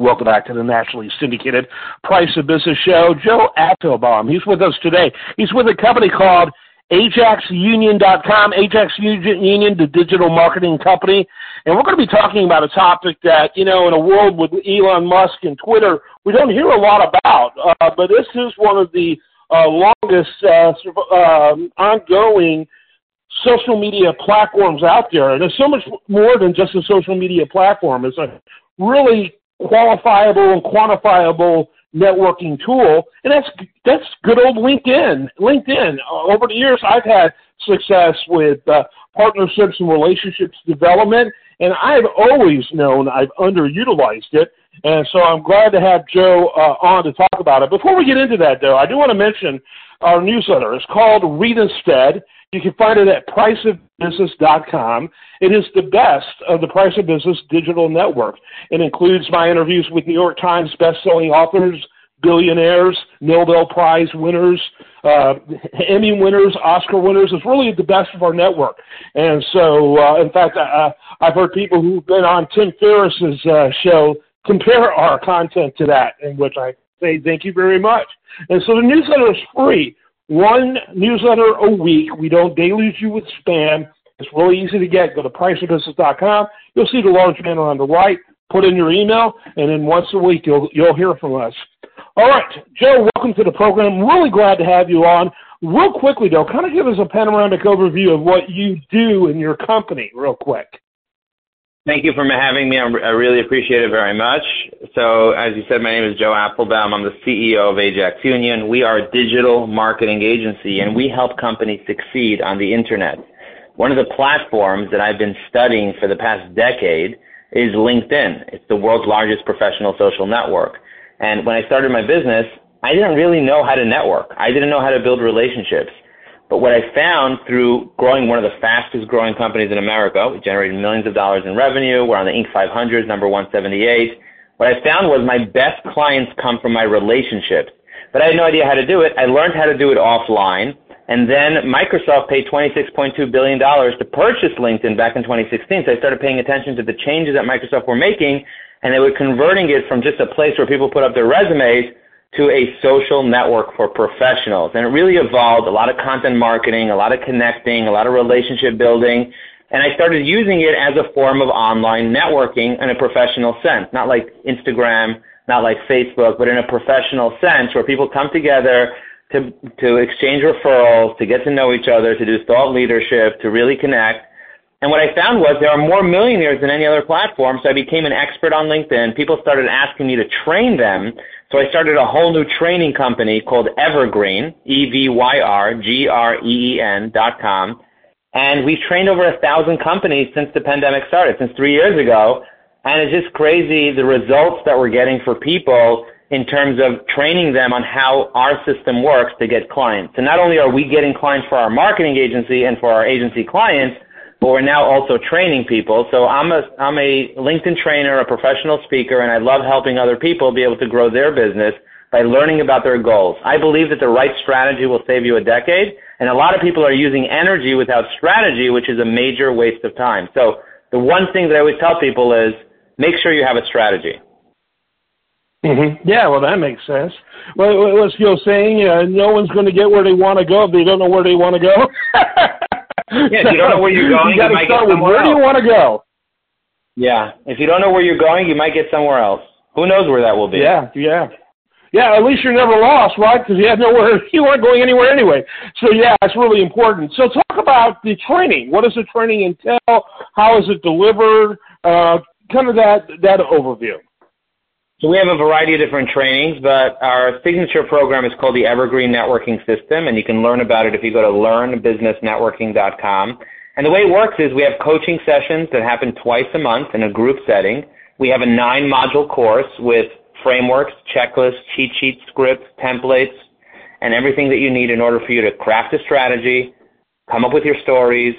Welcome back to the nationally syndicated Price of Business show. Joe Apfelbaum, he's with us today. He's with a company called AjaxUnion.com, Ajax Union, the digital marketing company. And we're going to be talking about a topic that, you know, in a world with Elon Musk and Twitter, we don't hear a lot about. Uh, but this is one of the uh, longest uh, uh, ongoing social media platforms out there. And it's so much more than just a social media platform. It's a really qualifiable and quantifiable networking tool, and that's that's good old LinkedIn. LinkedIn. Uh, over the years, I've had success with uh, partnerships and relationships development, and I've always known I've underutilized it. And so I'm glad to have Joe uh, on to talk about it. Before we get into that, though, I do want to mention our newsletter. It's called Read Instead. You can find it at priceofbusiness.com. It is the best of the Price of Business digital network. It includes my interviews with New York Times bestselling authors, billionaires, Nobel Prize winners, uh, Emmy winners, Oscar winners. It's really the best of our network. And so, uh, in fact, I, I've heard people who've been on Tim Ferriss's uh, show compare our content to that, in which I say thank you very much. And so the newsletter is free one newsletter a week. We don't deluge you with spam. It's really easy to get. Go to priceofbusiness.com. You'll see the large banner on the right. Put in your email, and then once a week you'll you'll hear from us. All right, Joe, welcome to the program. Really glad to have you on. Real quickly though, kind of give us a panoramic overview of what you do in your company, real quick. Thank you for having me. I really appreciate it very much. So, as you said, my name is Joe Apfelbaum. I'm the CEO of Ajax Union. We are a digital marketing agency, and we help companies succeed on the internet. One of the platforms that I've been studying for the past decade is LinkedIn. It's the world's largest professional social network. And when I started my business, I didn't really know how to network. I didn't know how to build relationships. But what I found through growing one of the fastest growing companies in America, we generated millions of dollars in revenue. We're on the Inc. 500, number 178. What I found was my best clients come from my relationships. But I had no idea how to do it. I learned how to do it offline. And then Microsoft paid $26.2 billion to purchase LinkedIn back in 2016. So I started paying attention to the changes that Microsoft were making, and they were converting it from just a place where people put up their resumes to a social network for professionals. And it really evolved a lot of content marketing, a lot of connecting, a lot of relationship building. And I started using it as a form of online networking in a professional sense, not like Instagram, not like Facebook, but in a professional sense where people come together to, to exchange referrals, to get to know each other, to do thought leadership, to really connect. And what I found was there are more millionaires than any other platform, so I became an expert on LinkedIn. People started asking me to train them so I started a whole new training company called Evyrgreen, E-V-Y-R-G-R-E-E-N dot com. And we've trained over a thousand companies since the pandemic started, since three years ago. And it's just crazy the results that we're getting for people in terms of training them on how our system works to get clients. So not only are we getting clients for our marketing agency and for our agency clients, but we're now also training people. So I'm a I'm a LinkedIn trainer, a professional speaker, and I love helping other people be able to grow their business by learning about their goals. I believe that the right strategy will save you a decade, and a lot of people are using energy without strategy, which is a major waste of time. So the one thing that I always tell people is make sure you have a strategy. Mm-hmm. Yeah, well, that makes sense. Well, what's Gil saying? Uh, no one's going to get where they want to go if they don't know where they want to go. Yeah, if you don't know where you're going, you, you might get somewhere where else. do you want to go? Yeah, if you don't know where you're going, you might get somewhere else. Who knows where that will be? Yeah, yeah. Yeah, at least you're never lost, right? Because you had nowhere, you weren't going anywhere anyway. So yeah, it's really important. So talk about the training. What does the training entail? How is it delivered? Uh, kind of that that overview. So we have a variety of different trainings, but our signature program is called the Evyrgreen Networking System, and you can learn about it if you go to learnbusinessnetworking.com. And the way it works is we have coaching sessions that happen twice a month in a group setting. We have a nine module course with frameworks, checklists, cheat sheets, scripts, templates, and everything that you need in order for you to craft a strategy, come up with your stories,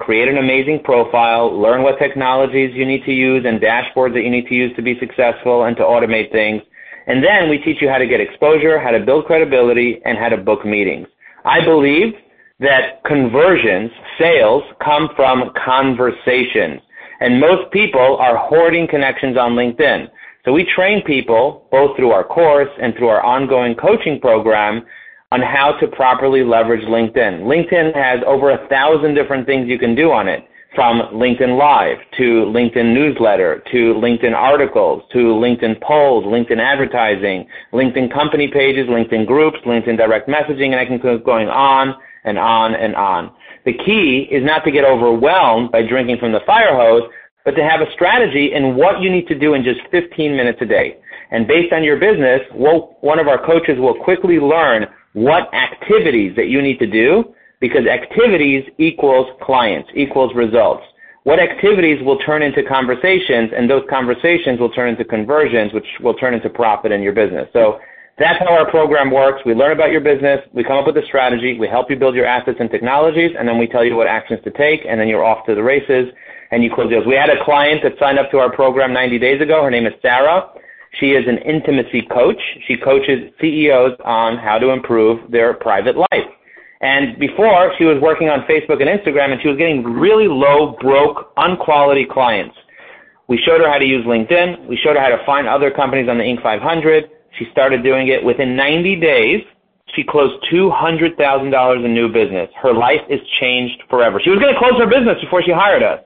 create an amazing profile, learn what technologies you need to use and dashboards that you need to use to be successful and to automate things. And then we teach you how to get exposure, how to build credibility, and how to book meetings. I believe that conversions, sales, come from conversations. And most people are hoarding connections on LinkedIn. So we train people both through our course and through our ongoing coaching program on how to properly leverage LinkedIn. LinkedIn has over a thousand different things you can do on it from LinkedIn Live to LinkedIn newsletter to LinkedIn articles to LinkedIn polls, LinkedIn advertising, LinkedIn company pages, LinkedIn groups, LinkedIn direct messaging, and I can keep going on and on and on. The key is not to get overwhelmed by drinking from the fire hose, but to have a strategy in what you need to do in just 15 minutes a day. And based on your business, we'll, one of our coaches will quickly learn what activities that you need to do because activities equals clients, equals results. What activities will turn into conversations and those conversations will turn into conversions which will turn into profit in your business. So that's how our program works. We learn about your business, we come up with a strategy, we help you build your assets and technologies, and then we tell you what actions to take, and then you're off to the races and you close deals. We had a client that signed up to our program 90 days ago. Her name is Sarah. She is an intimacy coach. She coaches CEOs on how to improve their private life. And before, she was working on Facebook and Instagram, and she was getting really low, broke, unquality clients. We showed her how to use LinkedIn. We showed her how to find other companies on the Inc. 500. She started doing it. Within 90 days, she closed $200,000 in new business. Her life is changed forever. She was going to close her business before she hired us.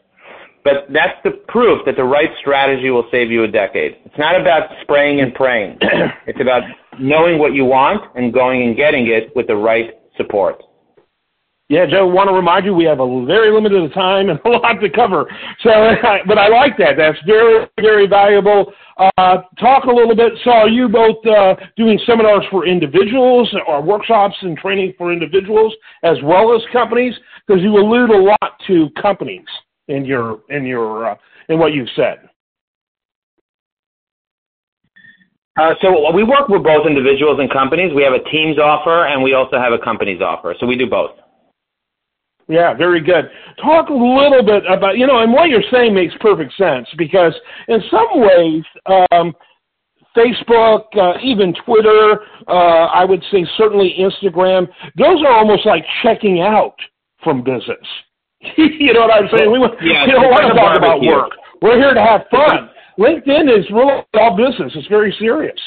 But that's the proof that the right strategy will save you a decade. It's not about spraying and praying. it's about knowing what you want and going and getting it with the right support. Yeah, Joe, want to remind you we have a very limited time and a lot to cover. So, but I like that. That's very, very valuable. Uh, talk a little bit. So, are you both uh, doing seminars for individuals or workshops and training for individuals as well as companies? Because you allude a lot to companies in your in your uh, in what you've said. Uh, so we work with both individuals and companies. We have a teams offer and we also have a companies offer. So we do both. Yeah, very good. Talk a little bit about, you know, and what you're saying makes perfect sense because in some ways, um, Facebook, uh, even Twitter, uh, I would say certainly Instagram, those are almost like checking out from business. you know what I'm saying? We, yeah, we don't want to talk about work. We're here to have fun. LinkedIn is really all business. It's very serious.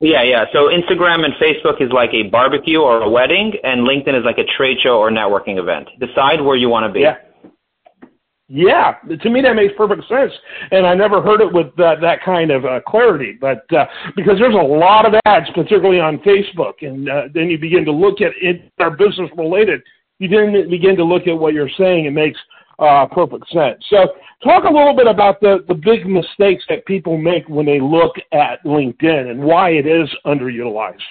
Yeah, yeah. So Instagram and Facebook is like a barbecue or a wedding, and LinkedIn is like a trade show or networking event. Decide where you want to be. Yeah. Yeah, to me that makes perfect sense, and I never heard it with uh, that kind of uh, clarity. But uh, because there's a lot of ads, particularly on Facebook, and uh, then you begin to look at it, are business related. You then begin to look at what you're saying. It makes uh, perfect sense. So, talk a little bit about the, the big mistakes that people make when they look at LinkedIn and why it is underutilized.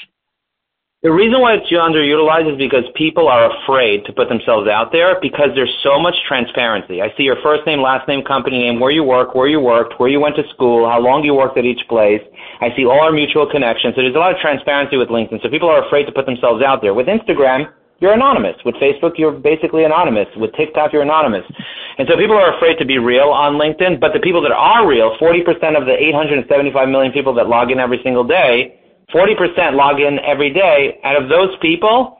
The reason why it's underutilized is because people are afraid to put themselves out there because there's so much transparency. I see your first name, last name, company name, where you work, where you worked, where you went to school, how long you worked at each place. I see all our mutual connections. So there's a lot of transparency with LinkedIn. So people are afraid to put themselves out there. With Instagram, you're anonymous. With Facebook, you're basically anonymous. With TikTok, you're anonymous. And so people are afraid to be real on LinkedIn, but the people that are real, 40% of the 875 million people that log in every single day, 40% log in every day. Out of those people,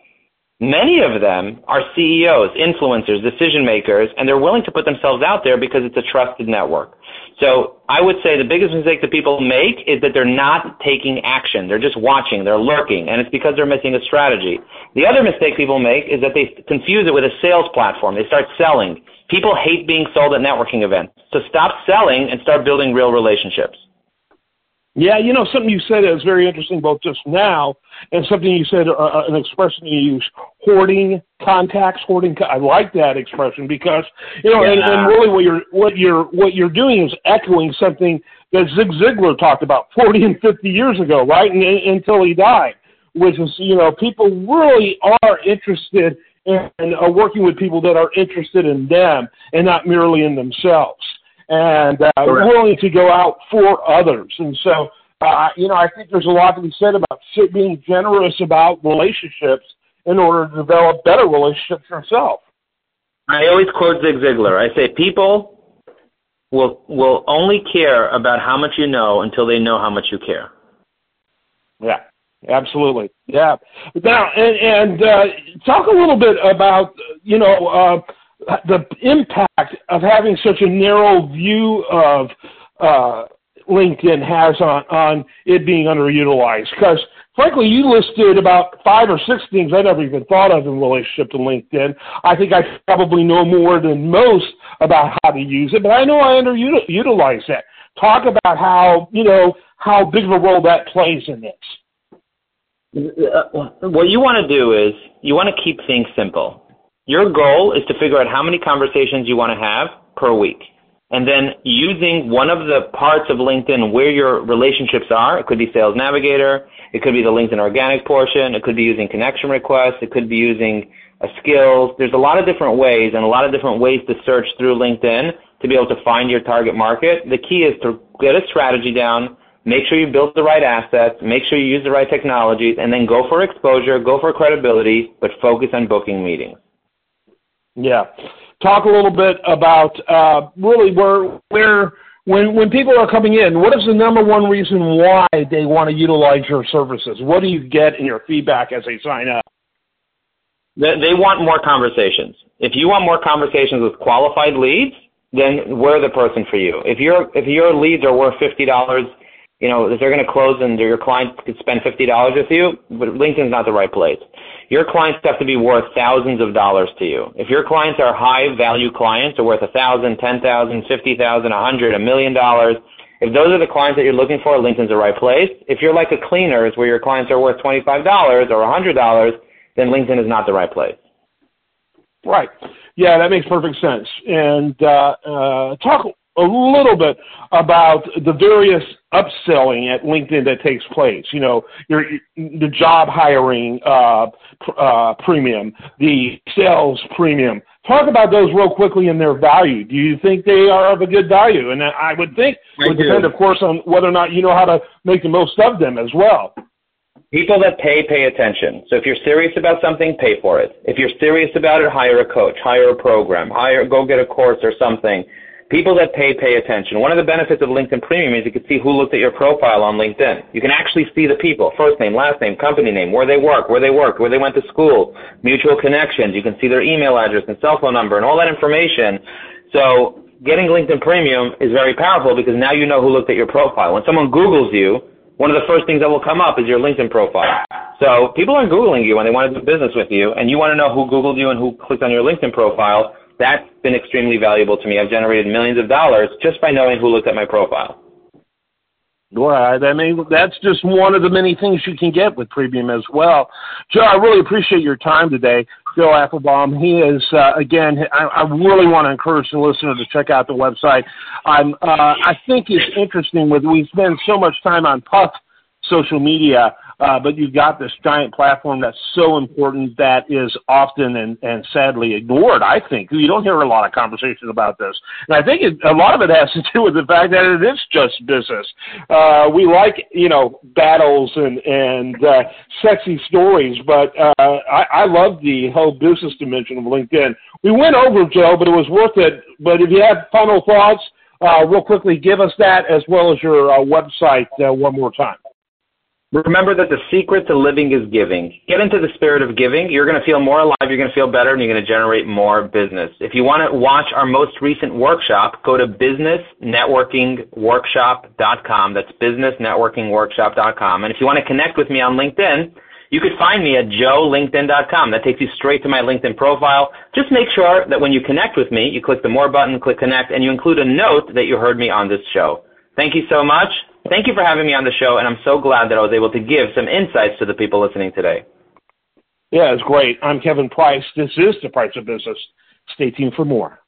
many of them are CEOs, influencers, decision makers, and they're willing to put themselves out there because it's a trusted network. So I would say the biggest mistake that people make is that they're not taking action. They're just watching, they're lurking, and it's because they're missing a strategy. The other mistake people make is that they confuse it with a sales platform. They start selling. People hate being sold at networking events. So stop selling and start building real relationships. Yeah, you know, something you said is very interesting both just now and something you said, uh, uh an expression you use, hoarding contacts, hoarding. Co- I like that expression because, you know, yeah. and, and really what you're, what you're, what you're doing is echoing something that Zig Ziglar talked about 40 and 50 years ago, right? And, until he died, which is, you know, people really are interested in uh, working with people that are interested in them and not merely in themselves and uh, willing to go out for others. And so, uh, you know, I think there's a lot to be said about being generous about relationships in order to develop better relationships yourself. I always quote Zig Ziglar. I say people will will only care about how much you know until they know how much you care. Yeah, absolutely. Yeah. Now, and, and uh, talk a little bit about you know. Uh, the impact of having such a narrow view of uh, LinkedIn has on on it being underutilized? Because frankly, you listed about five or six things I never even thought of in relationship to LinkedIn. I think I probably know more than most about how to use it, but I know I underutilize that. Talk about how you know how big of a role that plays in this. Uh, what you want to do is you want to keep things simple. Your goal is to figure out how many conversations you want to have per week. And then using one of the parts of LinkedIn where your relationships are, it could be Sales Navigator, it could be the LinkedIn organic portion, it could be using connection requests, it could be using a skills. There's a lot of different ways and a lot of different ways to search through LinkedIn to be able to find your target market. The key is to get a strategy down, make sure you build the right assets, make sure you use the right technologies, and then go for exposure, go for credibility, but focus on booking meetings. Yeah talk a little bit about uh, really where where when when people are coming in, what is the number one reason why they want to utilize your services? What do you get in your feedback as they sign up? They want more conversations. If you want more conversations with qualified leads, then we're the person for you. If your if your leads are worth fifty dollars, you know if they're going to close and your client could spend fifty dollars with you, but LinkedIn's not the right place. Your clients have to be worth thousands of dollars to you. If your clients are high value clients, are worth a thousand, ten thousand, fifty thousand, a hundred, a million dollars, if those are the clients that you're looking for, LinkedIn's the right place. If you're like a cleaners where your clients are worth $25 or a $100, then LinkedIn is not the right place. Right. Yeah, that makes perfect sense. And uh, uh, talk a little bit about the various upselling at LinkedIn that takes place. You know, your the job hiring uh, uh, premium, the sales premium. Talk about those real quickly and their value. Do you think they are of a good value? And I would think it would depend, of course, on whether or not you know how to make the most of them as well. People that pay, pay attention. So if you're serious about something, pay for it. If you're serious about it, hire a coach, hire a program, hire, go get a course or something. People that pay, pay attention. One of the benefits of LinkedIn Premium is you can see who looked at your profile on LinkedIn. You can actually see the people, first name, last name, company name, where they work, where they worked, where they went to school, mutual connections. You can see their email address and cell phone number and all that information. So getting LinkedIn Premium is very powerful because now you know who looked at your profile. When someone Googles you, one of the first things that will come up is your LinkedIn profile. So people are Googling you when they want to do business with you, and you want to know who Googled you and who clicked on your LinkedIn profile that's been extremely valuable to me. I've generated millions of dollars just by knowing who looked at my profile. Right. I mean, that's just one of the many things you can get with Premium as well. Joe, I really appreciate your time today. Joe Apfelbaum, he is, uh, again, I, I really want to encourage the listener to check out the website. I'm, uh, I think it's interesting with, we spend so much time on Puff social media uh, but you've got this giant platform that's so important that is often and, and sadly ignored. I think you don't hear a lot of conversation about this, and I think it, a lot of it has to do with the fact that it is just business. Uh, we like you know battles and and uh, sexy stories, but uh, I, I love the whole business dimension of LinkedIn. We went over Joe, but it was worth it. But if you have final thoughts, uh, real quickly, give us that as well as your uh, website uh, one more time. Remember that the secret to living is giving. Get into the spirit of giving. You're going to feel more alive, you're going to feel better, and you're going to generate more business. If you want to watch our most recent workshop, go to businessnetworkingworkshop.com. That's businessnetworkingworkshop.com. And if you want to connect with me on LinkedIn, you could find me at joelinkedin.com. That takes you straight to my LinkedIn profile. Just make sure that when you connect with me, you click the more button, click connect, and you include a note that you heard me on this show. Thank you so much. Thank you for having me on the show, and I'm so glad that I was able to give some insights to the people listening today. Yeah, it's great. I'm Kevin Price. This is The Price of Business. Stay tuned for more.